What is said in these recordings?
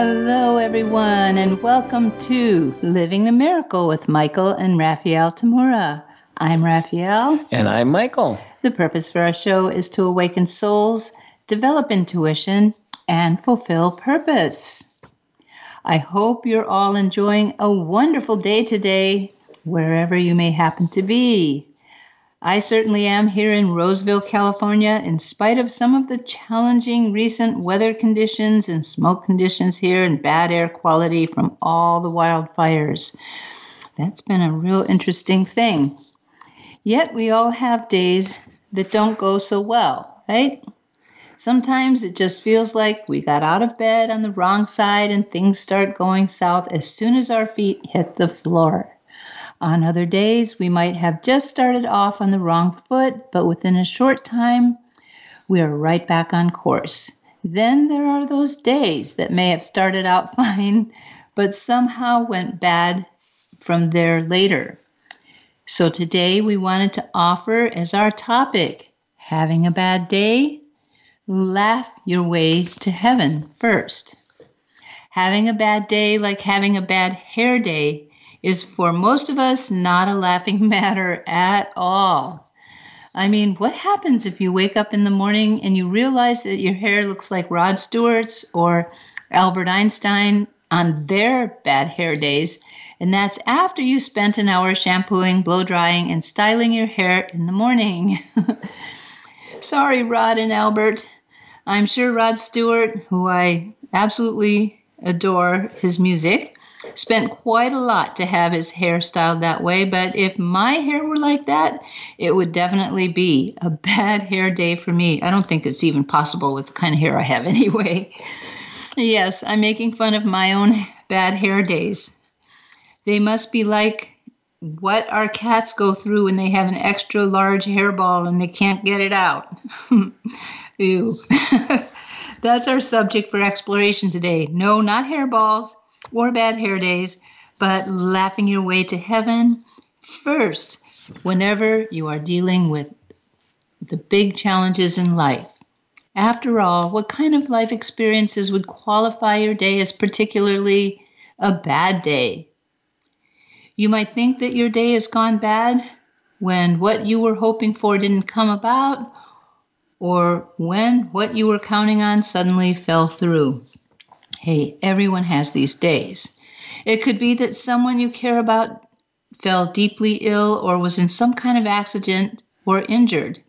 Hello, everyone, and welcome to Living the Miracle with Michael and Raphael Tamura. I'm Raphael. And I'm Michael. The purpose for our show is to awaken souls, develop intuition, and fulfill purpose. I hope you're all enjoying a wonderful day today, wherever you may happen to be. I certainly am here in Roseville, California, in spite of some of the challenging recent weather conditions and smoke conditions here and bad air quality from all the wildfires. That's been a real interesting thing. Yet we all have days that don't go so well, right? Sometimes it just feels like we got out of bed on the wrong side and things start going south as soon as our feet hit the floor. On other days, we might have just started off on the wrong foot, but within a short time, we are right back on course. Then there are those days that may have started out fine, but somehow went bad from there later. So today we wanted to offer as our topic having a bad day, laugh your way to heaven first. Having a bad day, like having a bad hair day, is for most of us not a laughing matter at all. I mean, what happens if you wake up in the morning and you realize that your hair looks like Rod Stewart's or Albert Einstein on their bad hair days? And that's after you spent an hour shampooing, blow drying, and styling your hair in the morning. Sorry, Rod and Albert. I'm sure Rod Stewart, who I absolutely adore his music, spent quite a lot to have his hair styled that way, but if my hair were like that, it would definitely be a bad hair day for me. I don't think it's even possible with the kind of hair I have anyway. yes, I'm making fun of my own bad hair days. They must be like what our cats go through when they have an extra large hairball and they can't get it out. Ew. That's our subject for exploration today. No, not hairballs or bad hair days, but laughing your way to heaven first whenever you are dealing with the big challenges in life. After all, what kind of life experiences would qualify your day as particularly a bad day? You might think that your day has gone bad when what you were hoping for didn't come about, or when what you were counting on suddenly fell through. Hey, everyone has these days. It could be that someone you care about fell deeply ill or was in some kind of accident or injured.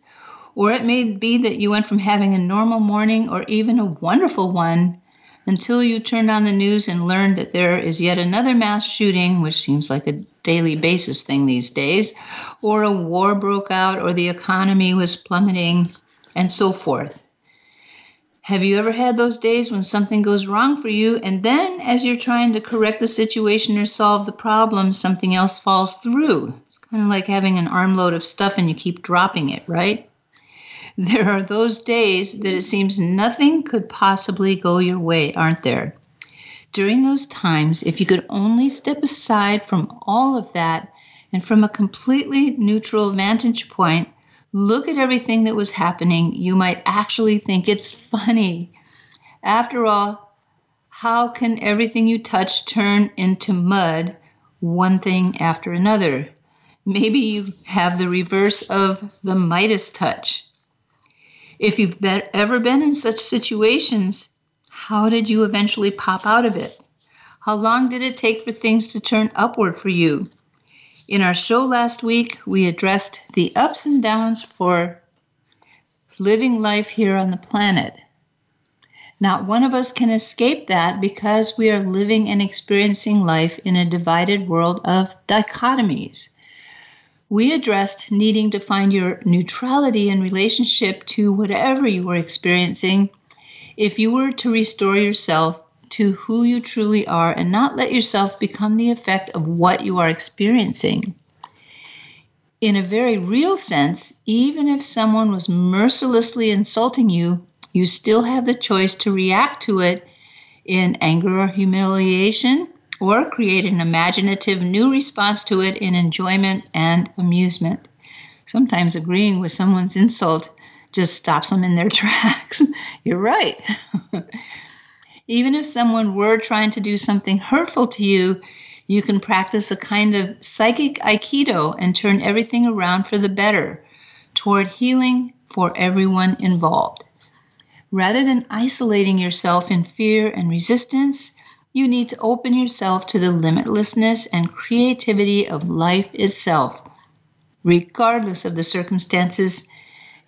Or it may be that you went from having a normal morning or even a wonderful one until you turned on the news and learned that there is yet another mass shooting, which seems like a daily basis thing these days, or a war broke out, or the economy was plummeting, and so forth. Have you ever had those days when something goes wrong for you, and then as you're trying to correct the situation or solve the problem, something else falls through? It's kind of like having an armload of stuff and you keep dropping it, right? There are those days that it seems nothing could possibly go your way, aren't there? During those times, if you could only step aside from all of that and from a completely neutral vantage point, look at everything that was happening, you might actually think it's funny. After all, how can everything you touch turn into mud, one thing after another? Maybe you have the reverse of the Midas touch. If you've be- ever been in such situations, how did you eventually pop out of it? How long did it take for things to turn upward for you? In our show last week, we addressed the ups and downs for living life here on the planet. Not one of us can escape that because we are living and experiencing life in a divided world of dichotomies. We addressed needing to find your neutrality in relationship to whatever you were experiencing if you were to restore yourself to who you truly are and not let yourself become the effect of what you are experiencing. In a very real sense, even if someone was mercilessly insulting you, you still have the choice to react to it in anger or humiliation, or create an imaginative new response to it in enjoyment and amusement. Sometimes agreeing with someone's insult just stops them in their tracks. You're right. Even if someone were trying to do something hurtful to you, you can practice a kind of psychic aikido and turn everything around for the better toward healing for everyone involved. Rather than isolating yourself in fear and resistance, you need to open yourself to the limitlessness and creativity of life itself, regardless of the circumstances,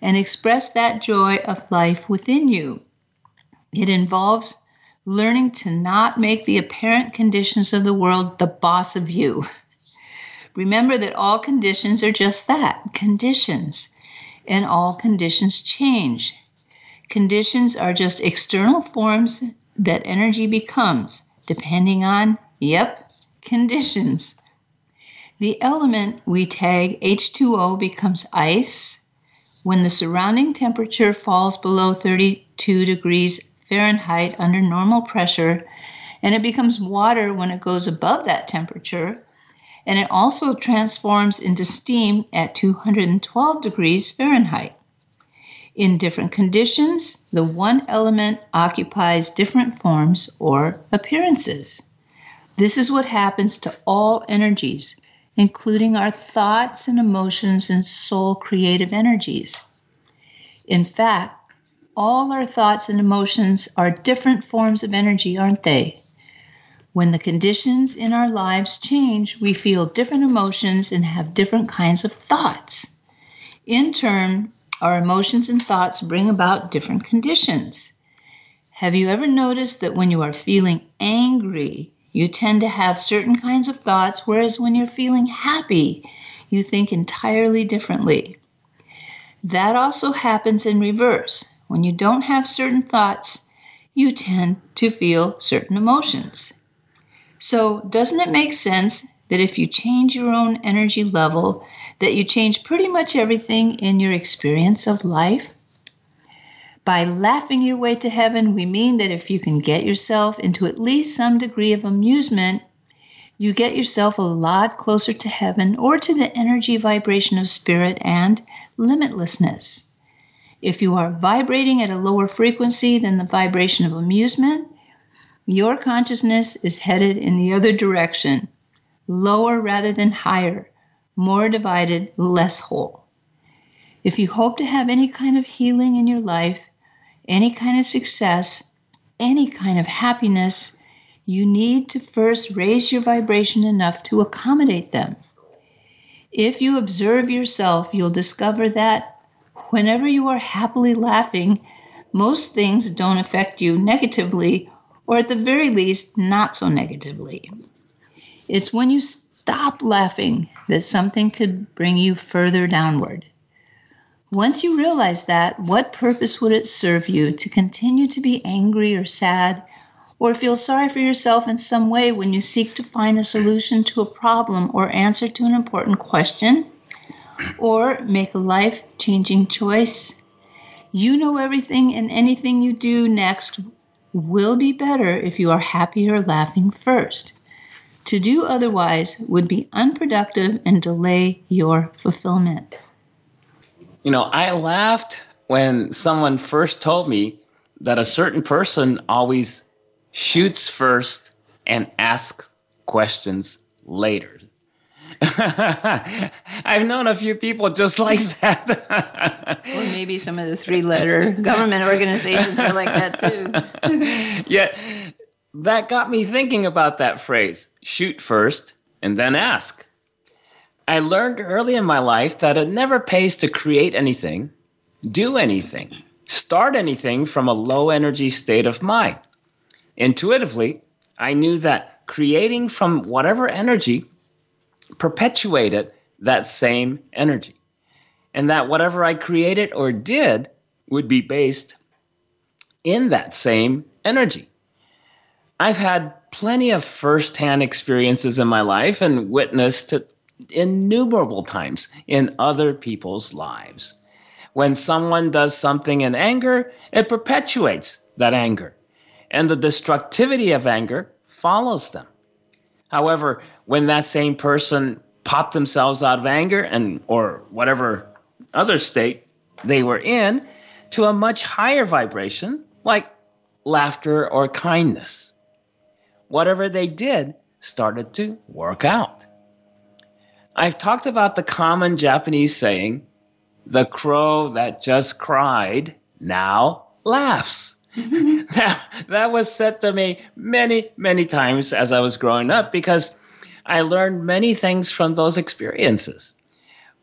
and express that joy of life within you. It involves learning to not make the apparent conditions of the world the boss of you. Remember that all conditions are just that conditions, and all conditions change. Conditions are just external forms that energy becomes, depending on, yep, conditions. The element we tag H2O becomes ice when the surrounding temperature falls below 32 degrees Fahrenheit under normal pressure, and it becomes water when it goes above that temperature. And it also transforms into steam at 212 degrees Fahrenheit. In different conditions, the one element occupies different forms or appearances. This is what happens to all energies, including our thoughts and emotions and soul creative energies. In fact, all our thoughts and emotions are different forms of energy, aren't they? When the conditions in our lives change, we feel different emotions and have different kinds of thoughts. In turn, our emotions and thoughts bring about different conditions. Have you ever noticed that when you are feeling angry, you tend to have certain kinds of thoughts, whereas when you're feeling happy, you think entirely differently? That also happens in reverse. When you don't have certain thoughts, you tend to feel certain emotions. So, doesn't it make sense that if you change your own energy level, that you change pretty much everything in your experience of life? By laughing your way to heaven, we mean that if you can get yourself into at least some degree of amusement, you get yourself a lot closer to heaven or to the energy vibration of spirit and limitlessness. If you are vibrating at a lower frequency than the vibration of amusement, your consciousness is headed in the other direction, lower rather than higher, more divided, less whole. If you hope to have any kind of healing in your life, any kind of success, any kind of happiness, you need to first raise your vibration enough to accommodate them. If you observe yourself, you'll discover that whenever you are happily laughing, most things don't affect you negatively, or at the very least, not so negatively. It's when you stop laughing that something could bring you further downward. Once you realize that, what purpose would it serve you to continue to be angry or sad, or feel sorry for yourself in some way when you seek to find a solution to a problem or answer to an important question? Or make a life changing choice. You know everything, and anything you do next will be better if you are happy or laughing first. To do otherwise would be unproductive and delay your fulfillment. You know, I laughed when someone first told me that a certain person always shoots first and asks questions later. I've known a few people just like that. or maybe some of the three letter government organizations are like that too. yeah, that got me thinking about that phrase shoot first and then ask. I learned early in my life that it never pays to create anything, do anything, start anything from a low energy state of mind. Intuitively, I knew that creating from whatever energy perpetuated that same energy. And that whatever I created or did would be based in that same energy. I've had plenty of firsthand experiences in my life and witnessed it innumerable times in other people's lives. When someone does something in anger, it perpetuates that anger, and the destructivity of anger follows them. However, when that same person popped themselves out of anger and or whatever other state they were in to a much higher vibration, like laughter or kindness, whatever they did started to work out. I've talked about the common Japanese saying, the crow that just cried now laughs. that, that was said to me many, many times as I was growing up because I learned many things from those experiences.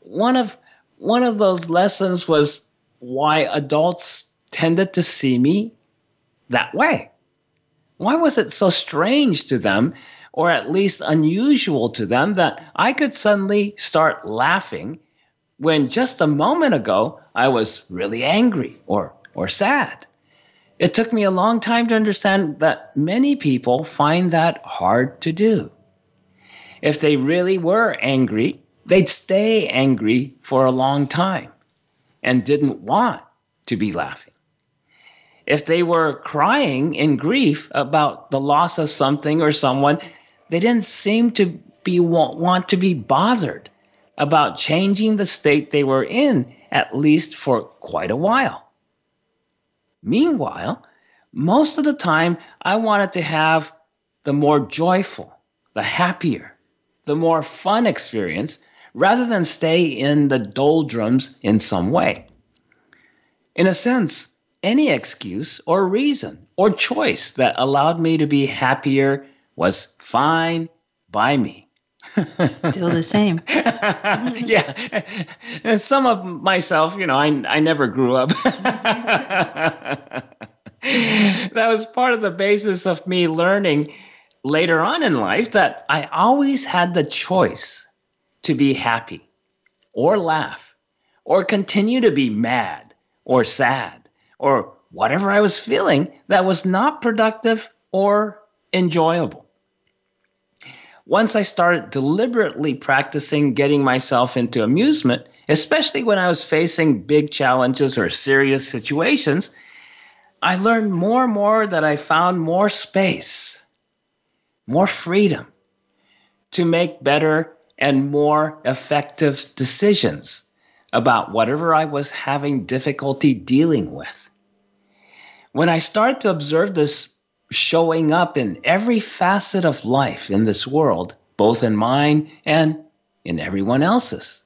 One of one of those lessons was why adults tended to see me that way. Why was it so strange to them, or at least unusual to them, that I could suddenly start laughing when just a moment ago I was really angry or, or sad. It took me a long time to understand that many people find that hard to do. If they really were angry, they'd stay angry for a long time and didn't want to be laughing. If they were crying in grief about the loss of something or someone, they didn't seem to be want, want to be bothered about changing the state they were in, at least for quite a while. Meanwhile, most of the time, I wanted to have the more joyful, the happier, the more fun experience rather than stay in the doldrums in some way. In a sense, any excuse or reason or choice that allowed me to be happier was fine by me. Still the same. yeah. And some of myself, you know, I, I never grew up. that was part of the basis of me learning later on in life that I always had the choice to be happy or laugh or continue to be mad or sad or whatever I was feeling that was not productive or enjoyable. Once I started deliberately practicing getting myself into amusement, especially when I was facing big challenges or serious situations, I learned more and more that I found more space, more freedom to make better and more effective decisions about whatever I was having difficulty dealing with. When I started to observe this showing up in every facet of life in this world, both in mine and in everyone else's.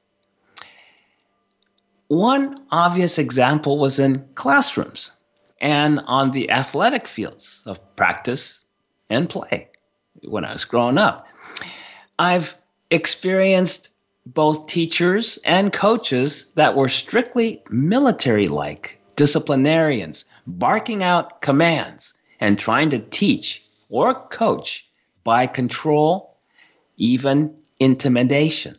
One obvious example was in classrooms and on the athletic fields of practice and play when I was growing up. I've experienced both teachers and coaches that were strictly military like disciplinarians, barking out commands and trying to teach or coach by control, even intimidation.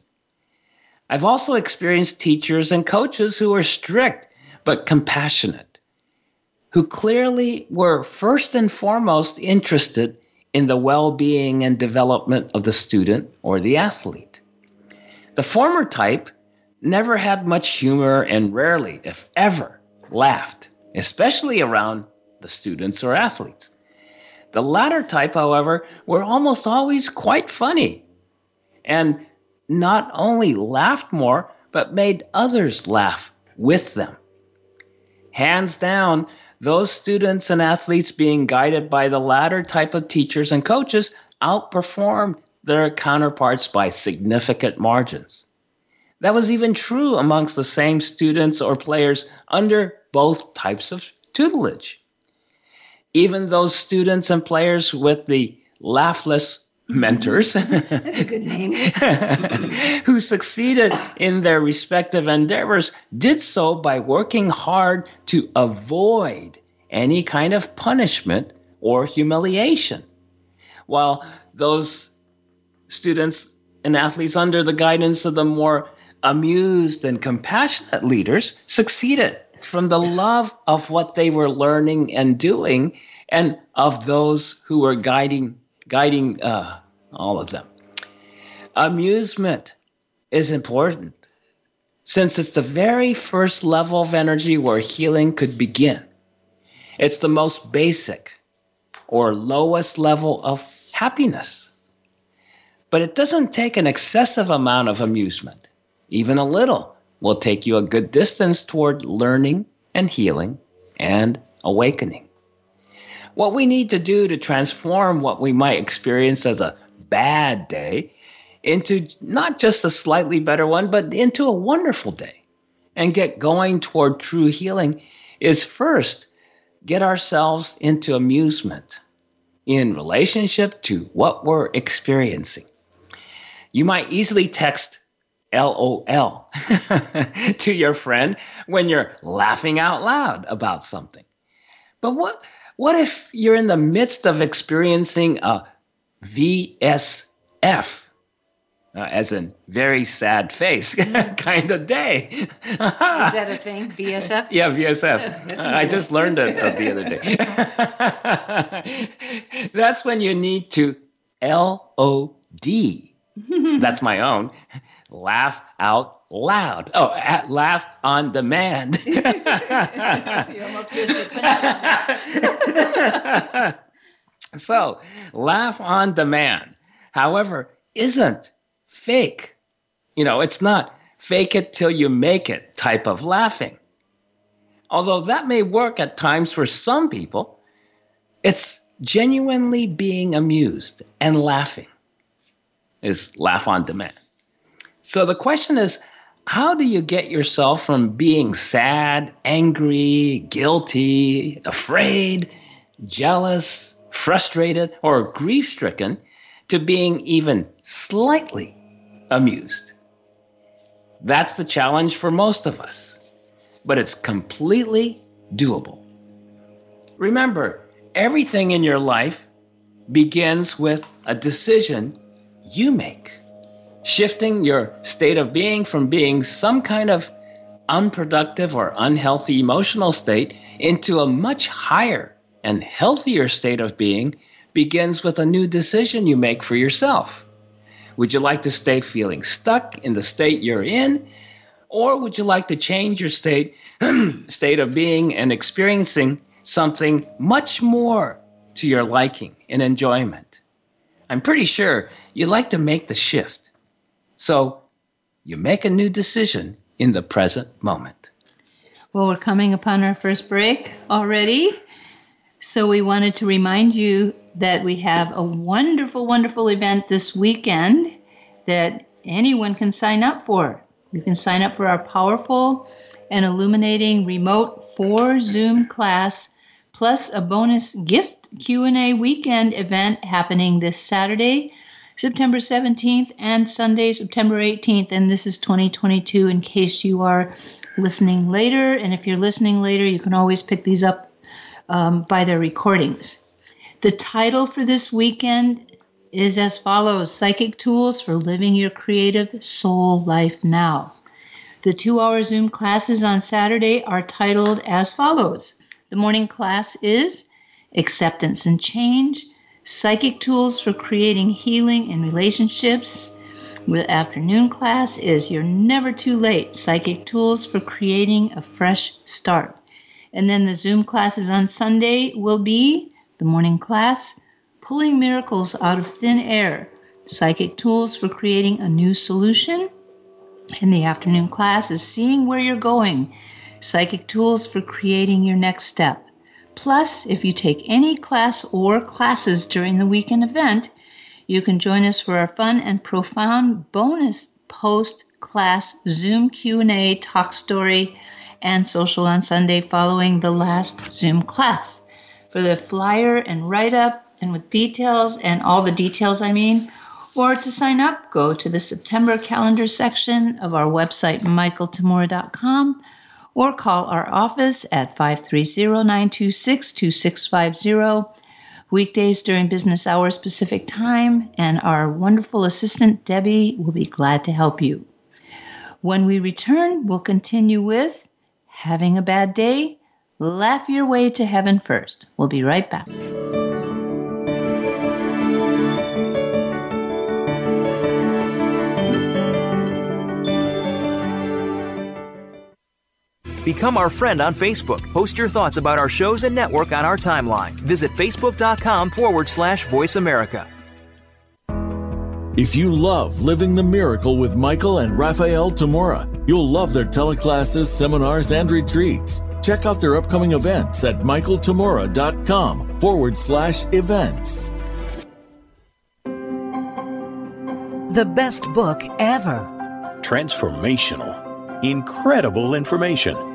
I've also experienced teachers and coaches who are strict but compassionate, who clearly were first and foremost interested in the well being and development of the student or the athlete. The former type never had much humor and rarely, if ever, laughed, especially around the students or athletes. The latter type, however, were almost always quite funny and not only laughed more, but made others laugh with them. Hands down, those students and athletes being guided by the latter type of teachers and coaches outperformed their counterparts by significant margins. That was even true amongst the same students or players under both types of tutelage even those students and players with the laughless mentors That's a good name. who succeeded in their respective endeavors did so by working hard to avoid any kind of punishment or humiliation while those students and athletes under the guidance of the more amused and compassionate leaders succeeded from the love of what they were learning and doing and of those who were guiding guiding uh, all of them amusement is important since it's the very first level of energy where healing could begin. It's the most basic or lowest level of happiness. But it doesn't take an excessive amount of amusement. Even a little will take you a good distance toward learning and healing and awakening. What we need to do to transform what we might experience as a bad day into not just a slightly better one, but into a wonderful day and get going toward true healing is first get ourselves into amusement in relationship to what we're experiencing. You might easily text LOL to your friend when you're laughing out loud about something. But what what if you're in the midst of experiencing a VSF uh, as in very sad face kind of day. Is that a thing? VSF? Yeah, VSF. I just learned it uh, the other day. That's when you need to LOD. That's my own. Laugh out loud. Oh, at, laugh on demand. you almost missed it. so, laugh on demand. However, isn't fake. You know, it's not fake it till you make it type of laughing. Although that may work at times for some people, it's genuinely being amused and laughing is laugh on demand. So the question is how do you get yourself from being sad, angry, guilty, afraid, jealous, frustrated, or grief stricken to being even slightly amused. That's the challenge for most of us, but it's completely doable. Remember, everything in your life begins with a decision you make, shifting your state of being from being some kind of unproductive or unhealthy emotional state into a much higher and healthier state of being begins with a new decision you make for yourself. Would you like to stay feeling stuck in the state you're in? Or would you like to change your state, state of being and experiencing something much more to your liking and enjoyment? I'm pretty sure you'd like to make the shift. So you make a new decision in the present moment. Well, we're coming upon our first break already. So we wanted to remind you that we have a wonderful, wonderful event this weekend that anyone can sign up for. You can sign up for our powerful and illuminating remote four Zoom class plus a bonus gift Q&A weekend event happening this Saturday, September 17th and Sunday, September 18th and this is 2022 in case you are listening later and if you're listening later you can always pick these up um, by their recordings. The title for this weekend is as follows Psychic Tools for Living Your Creative Soul Life Now. The two hour Zoom classes on Saturday are titled as follows The morning class is Acceptance and Change, Psychic Tools for Creating Healing in Relationships. The afternoon class is You're Never Too Late Psychic Tools for Creating a Fresh Start. And then the Zoom classes on Sunday will be the morning class, Pulling Miracles Out of Thin Air, Psychic Tools for Creating a New Solution. And the afternoon class is Seeing Where You're Going, Psychic Tools for Creating Your Next Step. Plus, if you take any class or classes during the weekend event, you can join us for our fun and profound bonus post class Zoom Q&A talk story and social on Sunday following the last Zoom class. For the flyer and write up and with details and all the details I mean, or to sign up, go to the September calendar section of our website, michaeltamura.com, or call our office at 530 926 2650 weekdays during business hours Pacific time, and our wonderful assistant Debbie will be glad to help you. When we return, we'll continue with Having a bad day? Laugh your way to heaven first. We'll be right back. Become our friend on Facebook. Post your thoughts about our shows and network on our timeline. Visit facebook.com forward slash voice America. If you love Living the Miracle with Michael and Raphael Tamura, you'll love their teleclasses, seminars, and retreats. Check out their upcoming events at michaeltamura.com forward slash events. The best book ever. Transformational. Incredible information.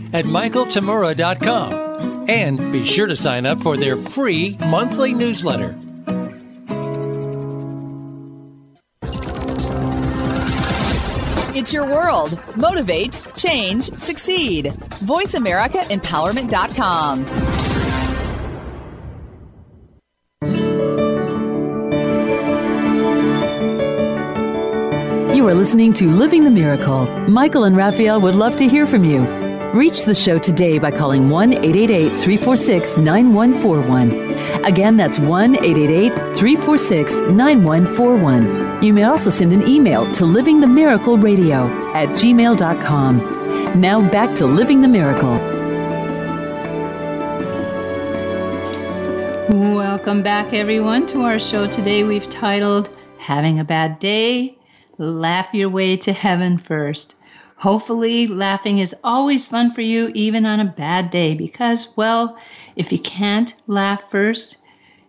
at michaeltamura.com and be sure to sign up for their free monthly newsletter. It's your world. Motivate, change, succeed. VoiceAmericaEmpowerment.com. You are listening to Living the Miracle. Michael and Raphael would love to hear from you. Reach the show today by calling 1 888 346 9141. Again, that's 1 888 346 9141. You may also send an email to livingthemiracleradio at gmail.com. Now back to Living the Miracle. Welcome back, everyone, to our show today. We've titled Having a Bad Day? Laugh Your Way to Heaven First. Hopefully, laughing is always fun for you, even on a bad day, because, well, if you can't laugh first,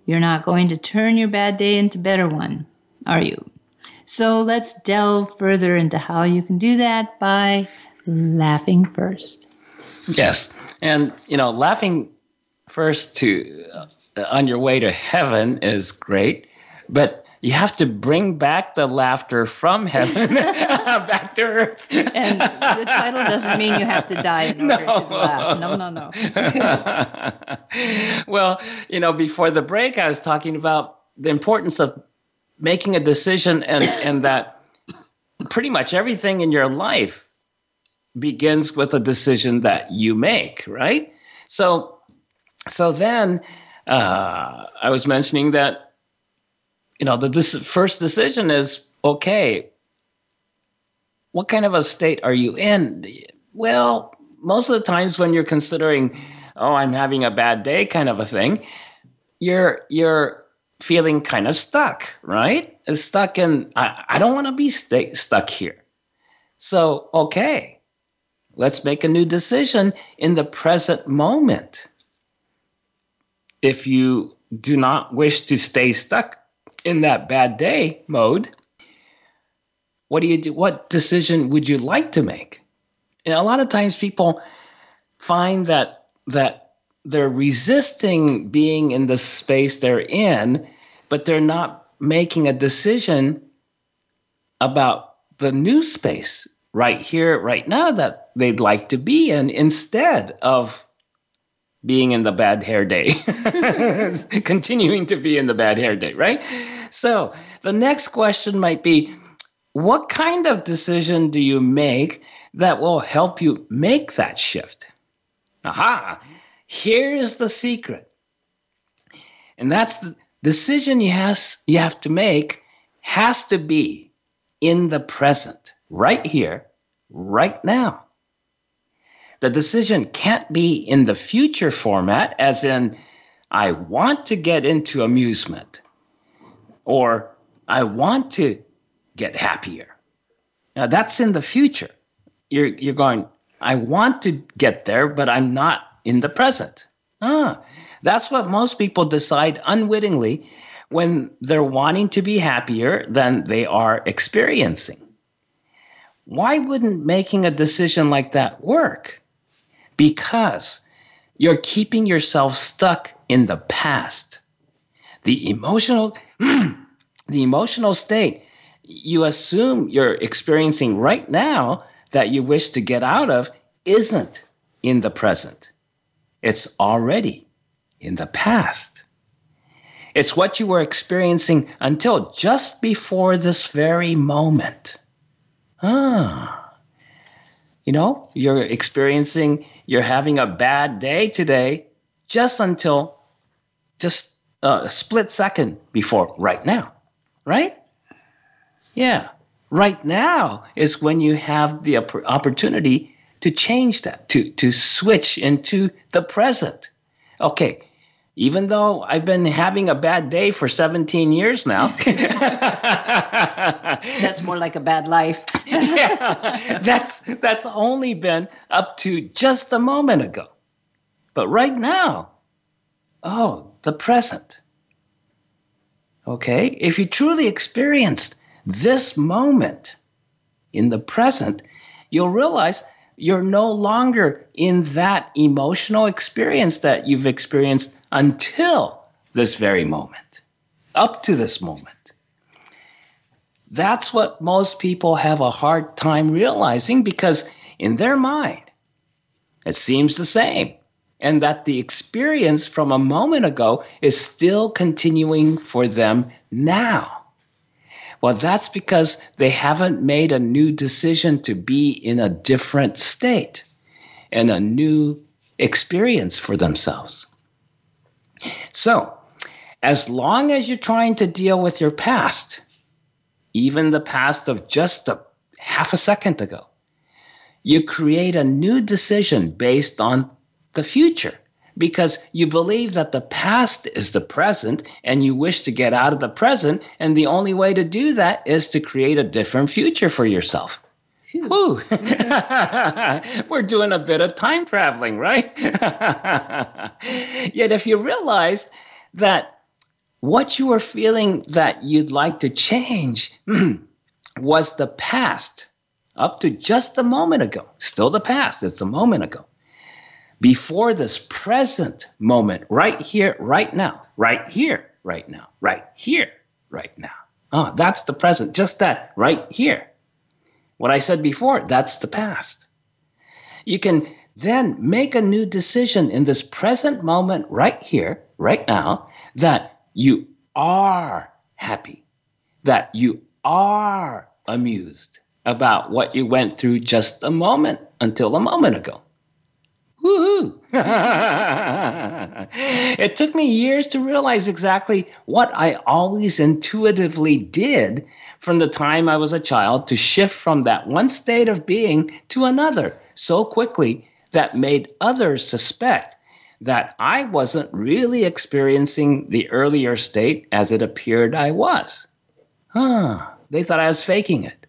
you're not going to turn your bad day into better one, are you? So let's delve further into how you can do that by laughing first. Yes. And, you know, laughing first to uh, on your way to heaven is great, but you have to bring back the laughter from heaven back to earth. And the title doesn't mean you have to die in order no. to laugh. No, no, no. well, you know, before the break, I was talking about the importance of making a decision and, and that pretty much everything in your life begins with a decision that you make, right? So, so then uh, I was mentioning that you know, the this first decision is okay. What kind of a state are you in? Well, most of the times when you're considering, oh, I'm having a bad day, kind of a thing, you're you're feeling kind of stuck, right? It's stuck in. I, I don't want to be stay, stuck here. So okay, let's make a new decision in the present moment. If you do not wish to stay stuck in that bad day mode, what do you do? What decision would you like to make? And a lot of times people find that that they're resisting being in the space they're in, but they're not making a decision about the new space right here, right now that they'd like to be in instead of being in the bad hair day, continuing to be in the bad hair day, right? So the next question might be what kind of decision do you make that will help you make that shift? Aha, here's the secret. And that's the decision you, has, you have to make has to be in the present, right here, right now. The decision can't be in the future format, as in, I want to get into amusement, or I want to get happier. Now, that's in the future. You're, you're going, I want to get there, but I'm not in the present. Ah, that's what most people decide unwittingly when they're wanting to be happier than they are experiencing. Why wouldn't making a decision like that work? Because you're keeping yourself stuck in the past. The emotional, the emotional state you assume you're experiencing right now that you wish to get out of isn't in the present. It's already in the past. It's what you were experiencing until just before this very moment. Ah. You know, you're experiencing, you're having a bad day today just until just uh, a split second before right now, right? Yeah. Right now is when you have the opportunity to change that, to, to switch into the present. Okay, even though I've been having a bad day for 17 years now. that's more like a bad life. Yeah, that's that's only been up to just a moment ago. But right now, oh, the present. Okay, if you truly experienced this moment in the present, you'll realize you're no longer in that emotional experience that you've experienced until this very moment, up to this moment. That's what most people have a hard time realizing because in their mind, it seems the same. And that the experience from a moment ago is still continuing for them now. Well, that's because they haven't made a new decision to be in a different state and a new experience for themselves. So, as long as you're trying to deal with your past, even the past of just a half a second ago, you create a new decision based on the future because you believe that the past is the present and you wish to get out of the present. And the only way to do that is to create a different future for yourself. Whew. We're doing a bit of time traveling, right? Yet, if you realize that what you were feeling that you'd like to change was the past up to just a moment ago, still the past, it's a moment ago before this present moment, right here, right now, right here, right now, right here, right now. Oh, that's the present, just that right here. What I said before, that's the past. You can then make a new decision in this present moment, right here, right now, that you are happy, that you are amused about what you went through just a moment until a moment ago. Woohoo! it took me years to realize exactly what I always intuitively did from the time I was a child to shift from that one state of being to another so quickly that made others suspect that I wasn't really experiencing the earlier state as it appeared I was. Huh. They thought I was faking it.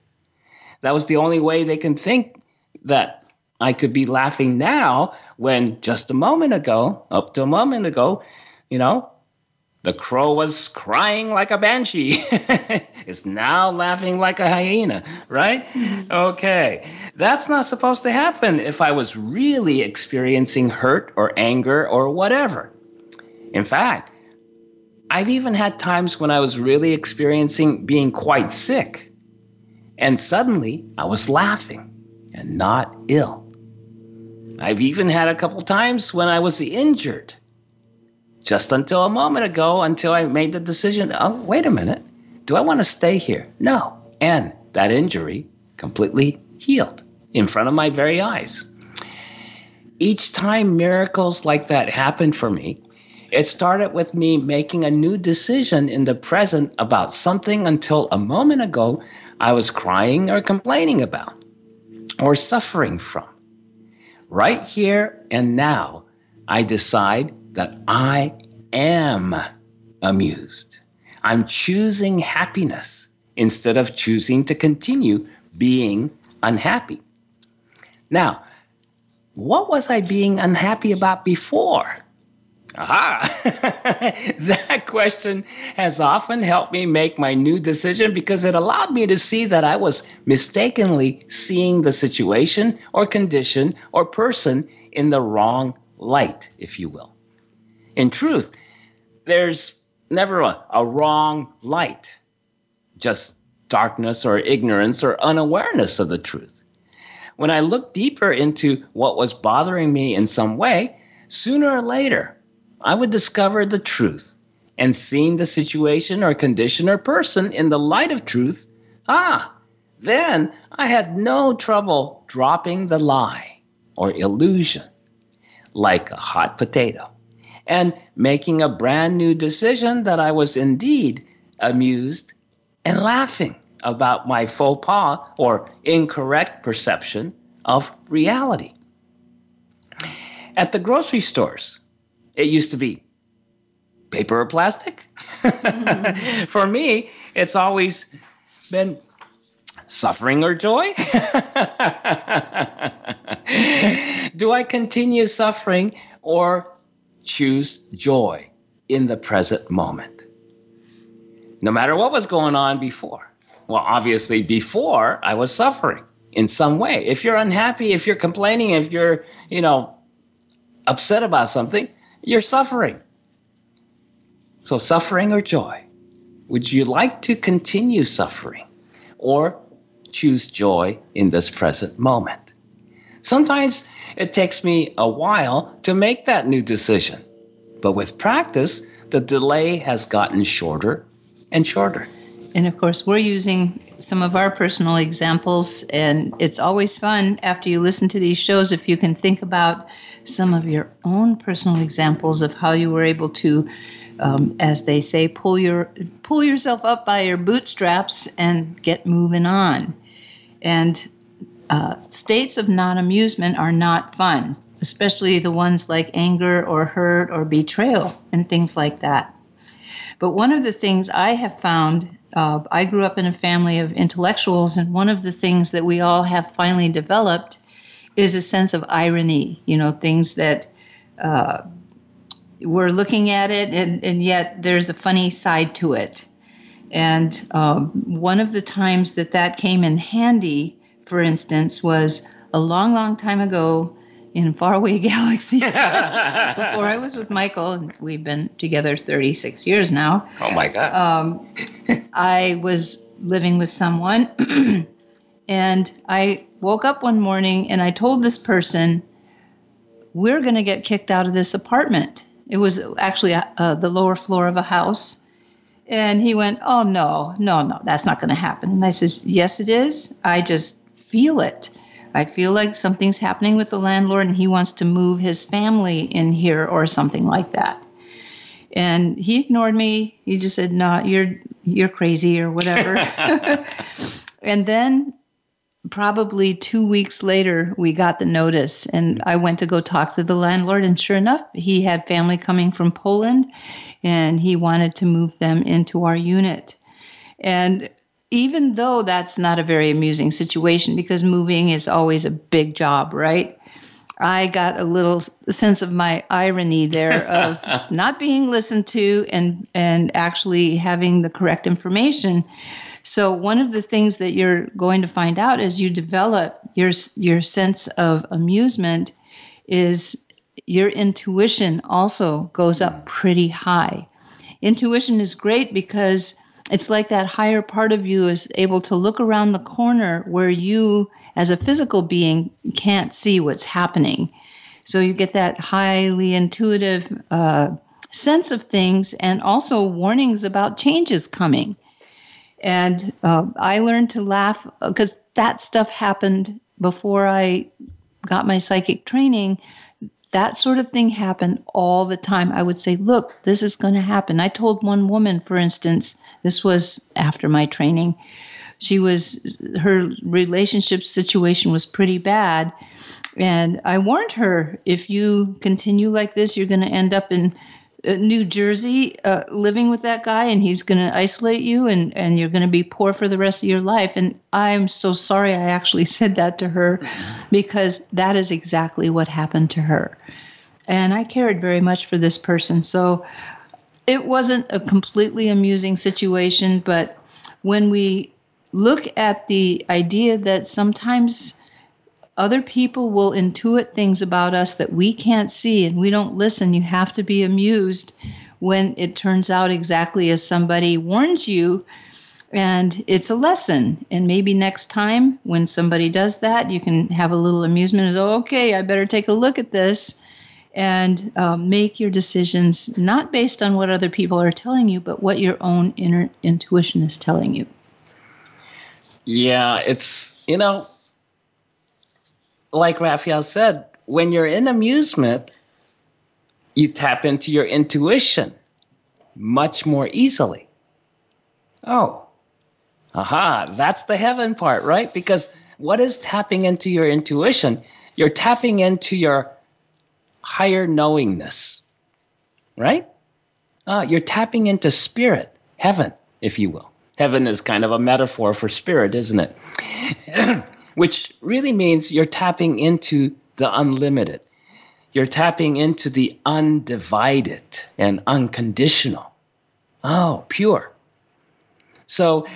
That was the only way they can think that I could be laughing now when just a moment ago, up to a moment ago, you know, the crow was crying like a banshee. is now laughing like a hyena, right? Mm-hmm. Okay. That's not supposed to happen if I was really experiencing hurt or anger or whatever. In fact, I've even had times when I was really experiencing being quite sick. And suddenly I was laughing and not ill. I've even had a couple times when I was injured. Just until a moment ago, until I made the decision oh, wait a minute, do I want to stay here? No. And that injury completely healed in front of my very eyes. Each time miracles like that happened for me, it started with me making a new decision in the present about something until a moment ago I was crying or complaining about or suffering from. Right here and now, I decide that I am amused. I'm choosing happiness instead of choosing to continue being unhappy. Now, what was I being unhappy about before? Aha! that question has often helped me make my new decision because it allowed me to see that I was mistakenly seeing the situation or condition or person in the wrong light, if you will. In truth, there's never a, a wrong light, just darkness or ignorance or unawareness of the truth. when I looked deeper into what was bothering me in some way, sooner or later, I would discover the truth. And seeing the situation or condition or person in the light of truth, ah, then I had no trouble dropping the lie or illusion like a hot potato and making a brand new decision that I was indeed amused and laughing about my faux pas or incorrect perception of reality. At the grocery stores, it used to be paper or plastic. Mm-hmm. For me, it's always been suffering or joy? Do I continue suffering or choose joy in the present moment? No matter what was going on before. Well, obviously, before I was suffering in some way. If you're unhappy, if you're complaining, if you're, you know, upset about something, you're suffering. So, suffering or joy? Would you like to continue suffering or choose joy in this present moment? Sometimes it takes me a while to make that new decision, but with practice, the delay has gotten shorter and shorter. And of course, we're using some of our personal examples, and it's always fun after you listen to these shows if you can think about some of your own personal examples of how you were able to, um, as they say, pull your pull yourself up by your bootstraps and get moving on. And uh, states of non amusement are not fun, especially the ones like anger or hurt or betrayal and things like that. But one of the things I have found uh, I grew up in a family of intellectuals, and one of the things that we all have finally developed is a sense of irony. You know, things that uh, we're looking at it, and, and yet there's a funny side to it. And um, one of the times that that came in handy, for instance, was a long, long time ago in faraway galaxy before I was with Michael, and we've been together 36 years now. Oh my God. Um, I was living with someone, and I woke up one morning and I told this person, We're going to get kicked out of this apartment. It was actually uh, the lower floor of a house. And he went, Oh, no, no, no, that's not going to happen. And I says, Yes, it is. I just feel it. I feel like something's happening with the landlord and he wants to move his family in here or something like that. And he ignored me. He just said, "No, you're you're crazy or whatever." and then probably 2 weeks later we got the notice and I went to go talk to the landlord and sure enough, he had family coming from Poland and he wanted to move them into our unit. And even though that's not a very amusing situation because moving is always a big job, right? I got a little sense of my irony there of not being listened to and and actually having the correct information. So one of the things that you're going to find out as you develop your your sense of amusement is your intuition also goes up hmm. pretty high. Intuition is great because it's like that higher part of you is able to look around the corner where you, as a physical being, can't see what's happening. So you get that highly intuitive uh, sense of things and also warnings about changes coming. And uh, I learned to laugh because that stuff happened before I got my psychic training that sort of thing happened all the time. I would say, Look, this is going to happen. I told one woman, for instance, this was after my training, she was, her relationship situation was pretty bad. And I warned her, if you continue like this, you're going to end up in New Jersey uh, living with that guy and he's going to isolate you and, and you're going to be poor for the rest of your life. And I'm so sorry I actually said that to her because that is exactly what happened to her. And I cared very much for this person. So it wasn't a completely amusing situation, but when we look at the idea that sometimes other people will intuit things about us that we can't see and we don't listen. You have to be amused when it turns out exactly as somebody warns you. And it's a lesson. And maybe next time when somebody does that, you can have a little amusement as, oh, okay, I better take a look at this and um, make your decisions not based on what other people are telling you, but what your own inner intuition is telling you. Yeah, it's, you know, like Raphael said, when you're in amusement, you tap into your intuition much more easily. Oh, aha, that's the heaven part, right? Because what is tapping into your intuition? You're tapping into your higher knowingness, right? Uh, you're tapping into spirit, heaven, if you will. Heaven is kind of a metaphor for spirit, isn't it? Which really means you're tapping into the unlimited. You're tapping into the undivided and unconditional. Oh, pure. So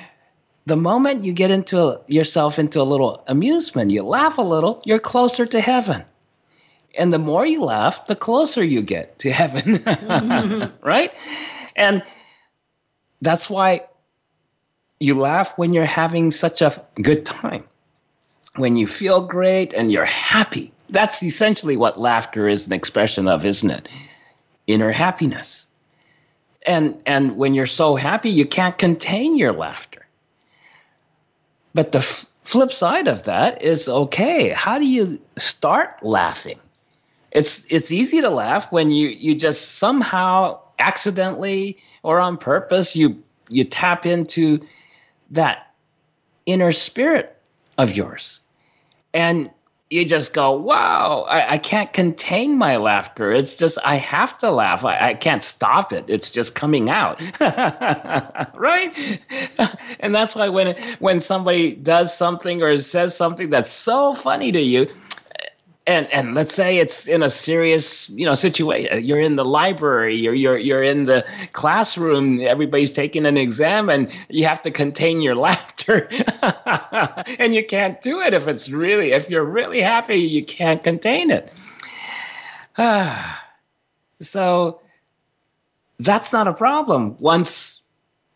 the moment you get into yourself into a little amusement, you laugh a little, you're closer to heaven. And the more you laugh, the closer you get to heaven. right? And that's why you laugh when you're having such a good time. When you feel great and you're happy. That's essentially what laughter is an expression of, isn't it? Inner happiness. And and when you're so happy, you can't contain your laughter. But the f- flip side of that is okay, how do you start laughing? It's it's easy to laugh when you you just somehow accidentally or on purpose you you tap into that inner spirit of yours. And you just go, wow, I, I, can't contain my laughter. It's just, I have to laugh. I, I can't stop it. It's just coming out. right? and that's why when, when somebody does something or says something that's so funny to you, and and let's say it's in a serious you know situation you're in the library you're you're you're in the classroom everybody's taking an exam and you have to contain your laughter. And you can't do it if it's really if you're really happy you can't contain it. So that's not a problem once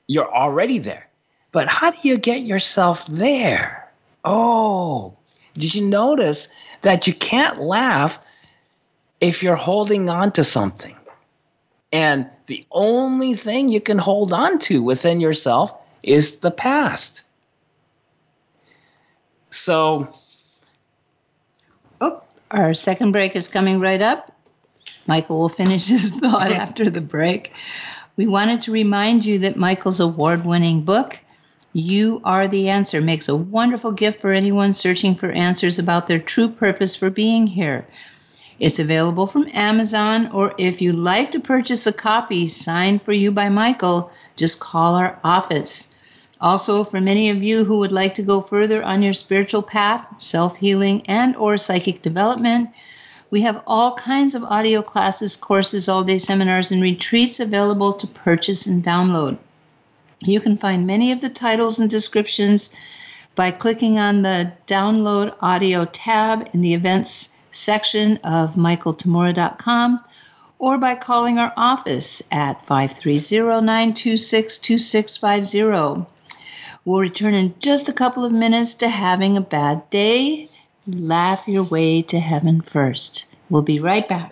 you're already there. But how do you get yourself there? Oh did you notice that you can't laugh if you're holding on to something. And the only thing you can hold on to within yourself is the past. So, oh, our second break is coming right up. Michael will finish his thought after the break. We wanted to remind you that Michael's award winning book, you Are the Answer makes a wonderful gift for anyone searching for answers about their true purpose for being here. It's available from Amazon, or if you'd like to purchase a copy signed for you by Michael, just call our office. Also, for many of you who would like to go further on your spiritual path, self-healing, and or psychic development, we have all kinds of audio classes, courses, all-day seminars, and retreats available to purchase and download. You can find many of the titles and descriptions by clicking on the Download Audio tab in the Events section of michaeltamura.com or by calling our office at 530 926 2650. We'll return in just a couple of minutes to having a bad day. Laugh your way to heaven first. We'll be right back.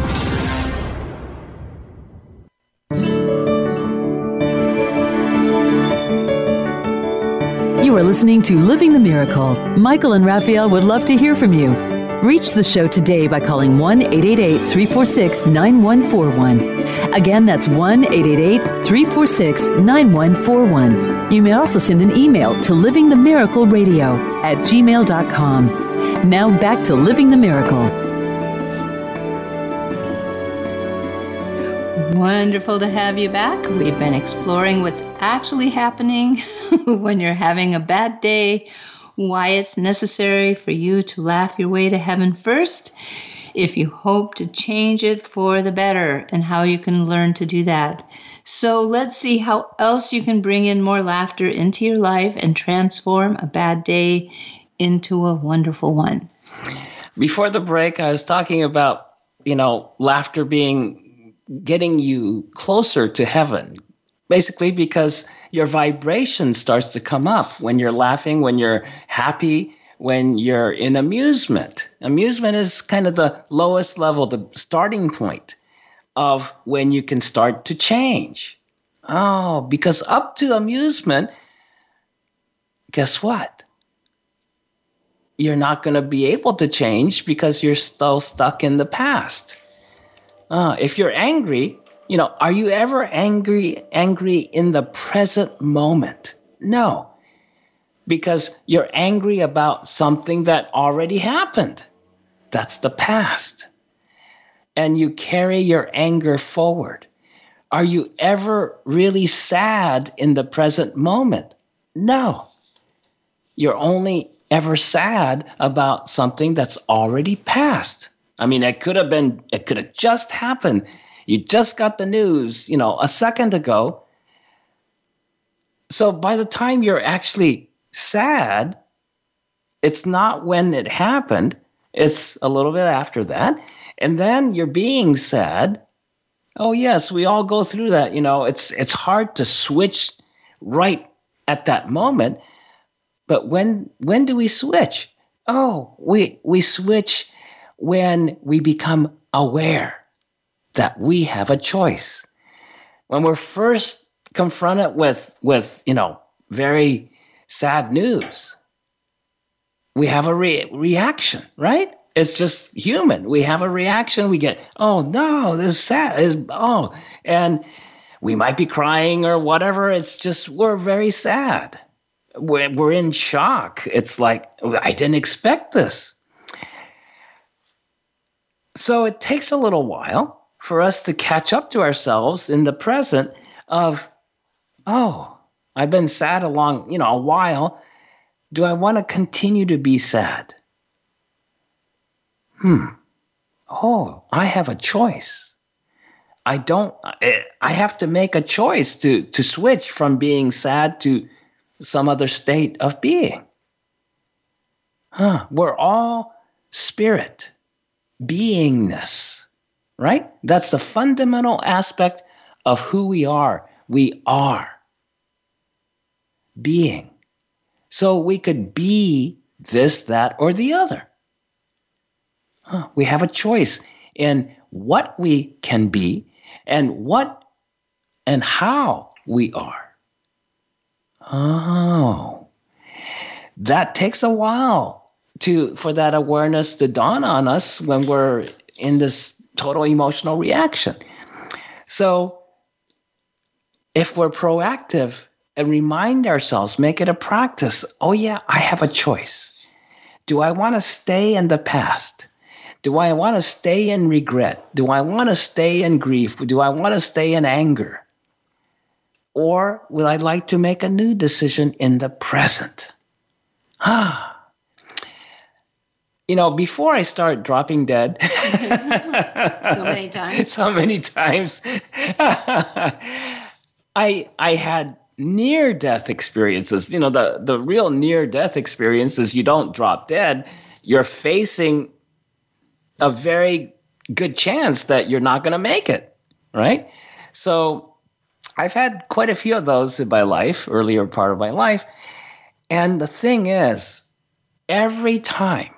You are listening to Living the Miracle. Michael and Raphael would love to hear from you. Reach the show today by calling 1 888 346 9141. Again, that's 1 888 346 9141. You may also send an email to livingthemiracleradio at gmail.com. Now back to Living the Miracle. Wonderful to have you back. We've been exploring what's actually happening when you're having a bad day why it's necessary for you to laugh your way to heaven first if you hope to change it for the better and how you can learn to do that. So let's see how else you can bring in more laughter into your life and transform a bad day into a wonderful one. Before the break, I was talking about, you know, laughter being getting you closer to heaven. Basically, because your vibration starts to come up when you're laughing, when you're happy, when you're in amusement. Amusement is kind of the lowest level, the starting point of when you can start to change. Oh, because up to amusement, guess what? You're not going to be able to change because you're still stuck in the past. Uh, if you're angry, you know, are you ever angry angry in the present moment? No. Because you're angry about something that already happened. That's the past. And you carry your anger forward. Are you ever really sad in the present moment? No. You're only ever sad about something that's already passed. I mean, it could have been, it could have just happened you just got the news, you know, a second ago. So by the time you're actually sad, it's not when it happened, it's a little bit after that. And then you're being sad. Oh yes, we all go through that, you know. It's it's hard to switch right at that moment. But when when do we switch? Oh, we we switch when we become aware that we have a choice. When we're first confronted with, with you know, very sad news, we have a re- reaction, right? It's just human. We have a reaction. We get, oh no, this is sad. It's, oh, and we might be crying or whatever. It's just we're very sad. We're, we're in shock. It's like oh, I didn't expect this. So it takes a little while for us to catch up to ourselves in the present of, oh, I've been sad a long, you know, a while. Do I want to continue to be sad? Hmm. Oh, I have a choice. I don't I have to make a choice to to switch from being sad to some other state of being. Huh, we're all spirit, beingness right? That's the fundamental aspect of who we are. We are being. So we could be this, that, or the other. Huh. We have a choice in what we can be and what and how we are. Oh, that takes a while to for that awareness to dawn on us when we're in this total emotional reaction. So if we're proactive and remind ourselves, make it a practice oh, yeah, I have a choice. Do I want to stay in the past? Do I want to stay in regret? Do I want to stay in grief? Do I want to stay in anger? Or would I like to make a new decision in the present? Ah you know, before I start dropping dead, so many times, so many times, I I had near death experiences. You know, the, the real near death experiences. you don't drop dead, you're facing a very good chance that you're not going to make it, right? So I've had quite a few of those in my life, earlier part of my life. And the thing is, every time,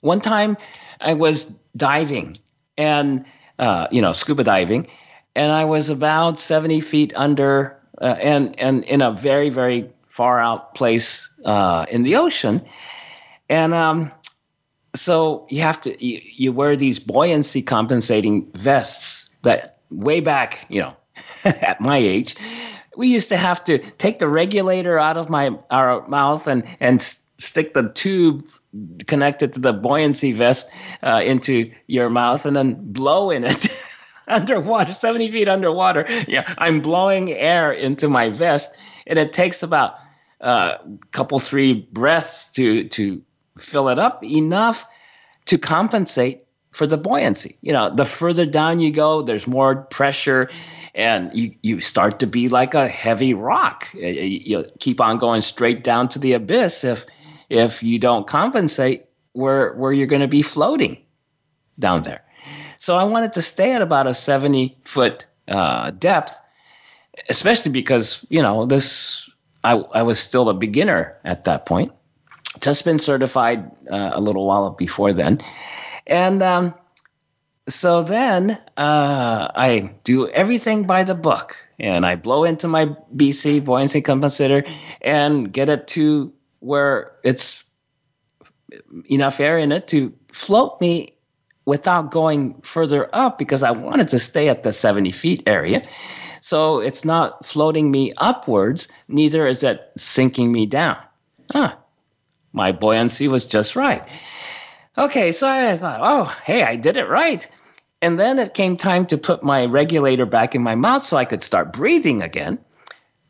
one time I was diving and, uh, you know, scuba diving, and I was about 70 feet under uh, and, and in a very, very far out place uh, in the ocean. And um, so you have to, you, you wear these buoyancy compensating vests that way back, you know, at my age, we used to have to take the regulator out of my our mouth and and stick the tube connected to the buoyancy vest uh, into your mouth and then blow in it underwater 70 feet underwater yeah i'm blowing air into my vest and it takes about a uh, couple three breaths to to fill it up enough to compensate for the buoyancy you know the further down you go there's more pressure and you, you start to be like a heavy rock. You keep on going straight down to the abyss if if you don't compensate where where you're going to be floating down there. So I wanted to stay at about a 70 foot uh, depth, especially because you know this I I was still a beginner at that point. Just been certified uh, a little while before then, and um, so then uh, I do everything by the book and I blow into my BC buoyancy compensator and get it to where it's enough air in it to float me without going further up because I wanted to stay at the 70 feet area. So it's not floating me upwards, neither is it sinking me down. Huh. My buoyancy was just right. Okay, so I thought, oh, hey, I did it right. And then it came time to put my regulator back in my mouth so I could start breathing again.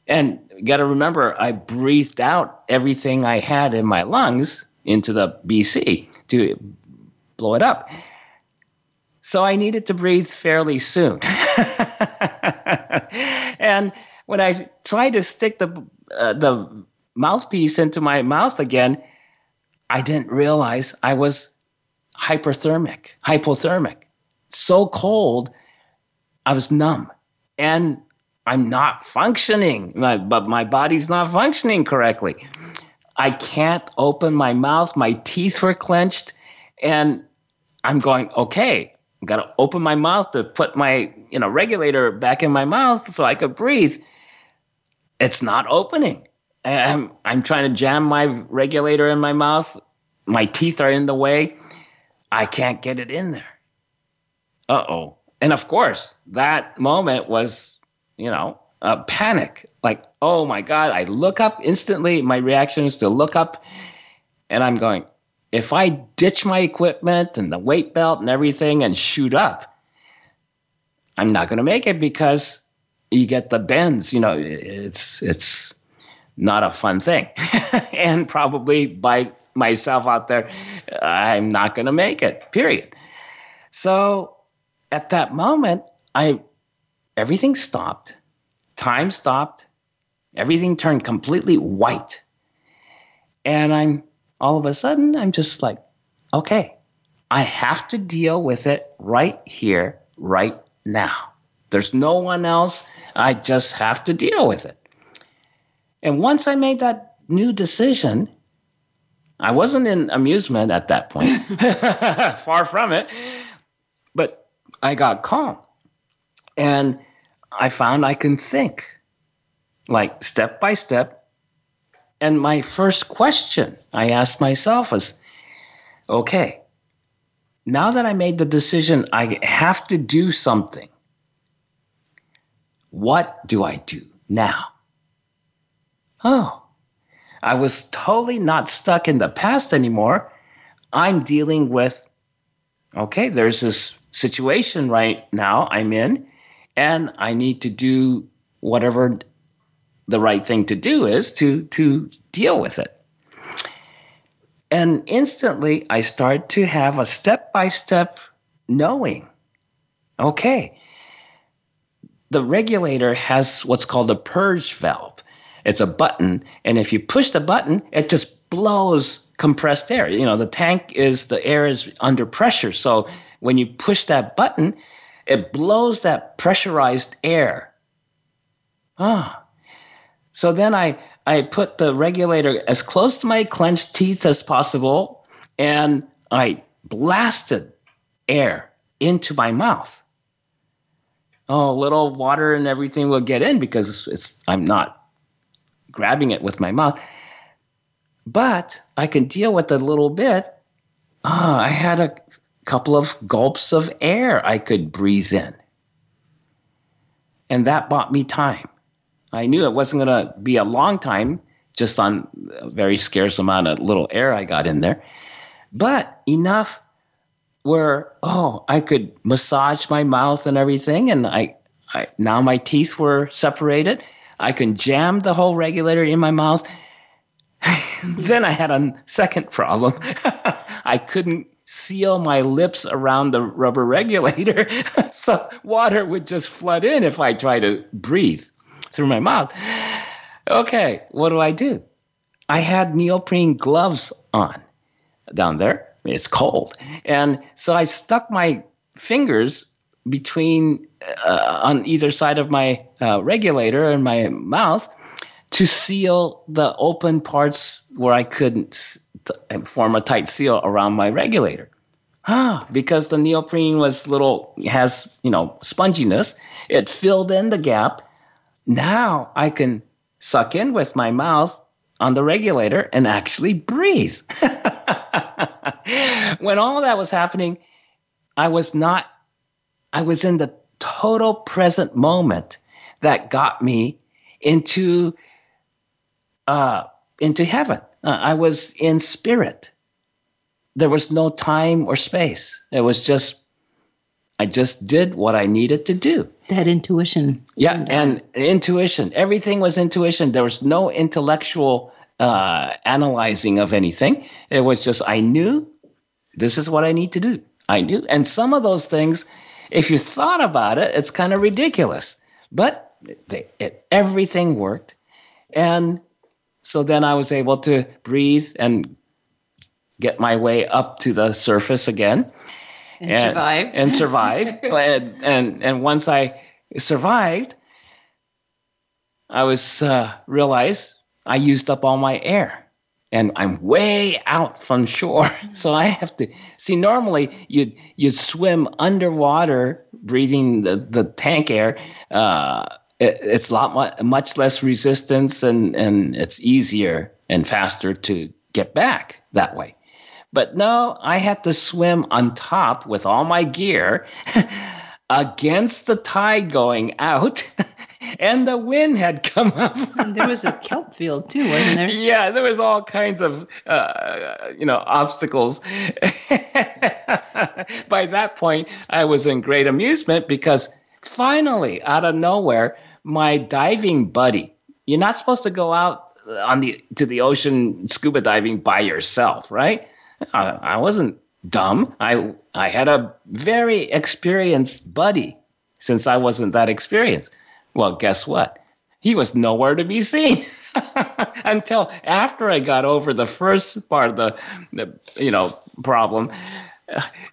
And you got to remember, I breathed out everything I had in my lungs into the BC to blow it up. So I needed to breathe fairly soon. and when I tried to stick the uh, the mouthpiece into my mouth again, I didn't realize I was hyperthermic, hypothermic so cold, I was numb. And I'm not functioning, my, but my body's not functioning correctly. I can't open my mouth. My teeth were clenched. And I'm going, okay, I got to open my mouth to put my you know regulator back in my mouth so I could breathe. It's not opening. I'm, I'm trying to jam my regulator in my mouth. My teeth are in the way. I can't get it in there uh oh. And of course, that moment was, you know, a panic. Like, oh my God, I look up instantly. My reaction is to look up and I'm going, if I ditch my equipment and the weight belt and everything and shoot up, I'm not going to make it because you get the bends. You know, it's it's not a fun thing, and probably by myself out there, I'm not going to make it. Period. So at that moment, I everything stopped. Time stopped. Everything turned completely white. And I'm all of a sudden I'm just like, okay, I have to deal with it right here, right now. There's no one else. I just have to deal with it. And once I made that new decision, I wasn't in amusement at that point, far from it. But I got calm. And I found I can think like step by step. And my first question I asked myself was okay, now that I made the decision, I have to do something. What do I do now? Oh, I was totally not stuck in the past anymore. I'm dealing with, okay, there's this situation right now I'm in, and I need to do whatever the right thing to do is to to deal with it. And instantly I start to have a step-by-step knowing. Okay. The regulator has what's called a purge valve. it's a button, and if you push the button, it just blows compressed air. You know, the tank is the air is under pressure, so when you push that button, it blows that pressurized air. Ah. So then I I put the regulator as close to my clenched teeth as possible, and I blasted air into my mouth. Oh, little water and everything will get in because it's I'm not grabbing it with my mouth. But I can deal with a little bit. Ah, I had a couple of gulps of air I could breathe in. And that bought me time. I knew it wasn't going to be a long time just on a very scarce amount of little air I got in there, but enough where oh I could massage my mouth and everything, and I, I now my teeth were separated. I can jam the whole regulator in my mouth. then I had a second problem. I couldn't seal my lips around the rubber regulator, so water would just flood in if I tried to breathe through my mouth. Okay, what do I do? I had neoprene gloves on down there. It's cold. And so I stuck my fingers between uh, on either side of my uh, regulator and my mouth to seal the open parts where I couldn't form a tight seal around my regulator. Ah, because the neoprene was little has you know sponginess, it filled in the gap. Now I can suck in with my mouth on the regulator and actually breathe. when all that was happening, I was not, I was in the total present moment that got me into, uh, into heaven. Uh, I was in spirit. There was no time or space. It was just, I just did what I needed to do. That intuition. Yeah, and intuition. Everything was intuition. There was no intellectual uh, analyzing of anything. It was just, I knew this is what I need to do. I knew. And some of those things, if you thought about it, it's kind of ridiculous. But they, it, everything worked. And so then I was able to breathe and get my way up to the surface again. And, and survive. And survive. and, and, and once I survived, I was uh, realized I used up all my air and I'm way out from shore. So I have to see. Normally, you'd you'd swim underwater, breathing the, the tank air. Uh, it, it's a lot much less resistance, and and it's easier and faster to get back that way. But no, I had to swim on top with all my gear against the tide going out. and the wind had come up. there was a kelp field too, wasn't there? Yeah, there was all kinds of uh, you know obstacles. By that point, I was in great amusement because finally, out of nowhere, my diving buddy. You're not supposed to go out on the to the ocean scuba diving by yourself, right? I, I wasn't dumb. I I had a very experienced buddy since I wasn't that experienced. Well, guess what? He was nowhere to be seen until after I got over the first part of the, the, you know, problem.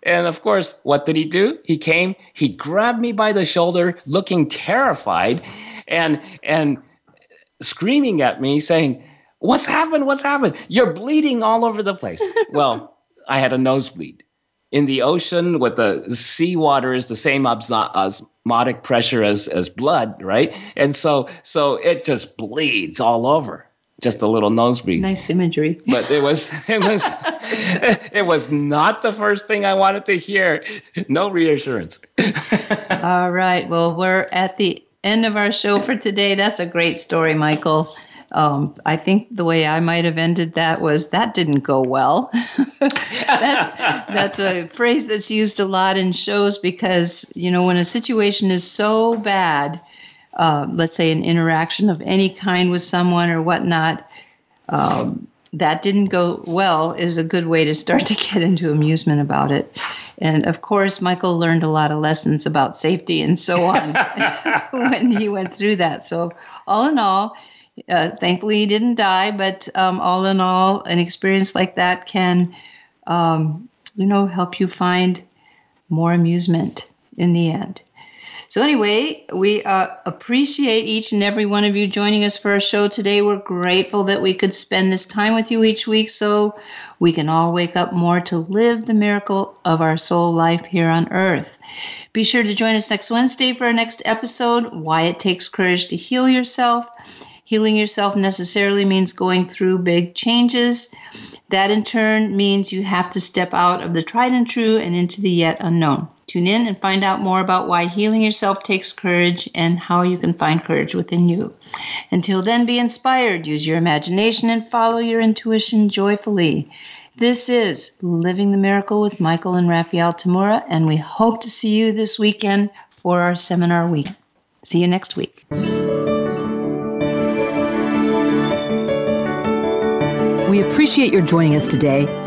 And of course, what did he do? He came, he grabbed me by the shoulder, looking terrified, and and screaming at me, saying, "What's happened? What's happened? You're bleeding all over the place." well, I had a nosebleed in the ocean with the seawater is the same osmotic pressure as as blood right and so so it just bleeds all over just a little nosebleed. Nice imagery. But it was it was it was not the first thing i wanted to hear. No reassurance. All right. Well we're at the end of our show for today. That's a great story michael. Um, I think the way I might have ended that was that didn't go well. that, that's a phrase that's used a lot in shows because, you know, when a situation is so bad, uh, let's say an interaction of any kind with someone or whatnot, um, that didn't go well is a good way to start to get into amusement about it. And of course, Michael learned a lot of lessons about safety and so on when he went through that. So, all in all, Uh, thankfully, he didn't die, but um, all in all, an experience like that can, um, you know, help you find more amusement in the end. So, anyway, we uh, appreciate each and every one of you joining us for our show today. We're grateful that we could spend this time with you each week so we can all wake up more to live the miracle of our soul life here on earth. Be sure to join us next Wednesday for our next episode Why It Takes Courage to Heal Yourself. Healing yourself necessarily means going through big changes. That in turn means you have to step out of the tried and true and into the yet unknown. Tune in and find out more about why healing yourself takes courage and how you can find courage within you. Until then, be inspired, use your imagination, and follow your intuition joyfully. This is Living the Miracle with Michael and Raphael Tamura, and we hope to see you this weekend for our seminar week. See you next week. We appreciate your joining us today.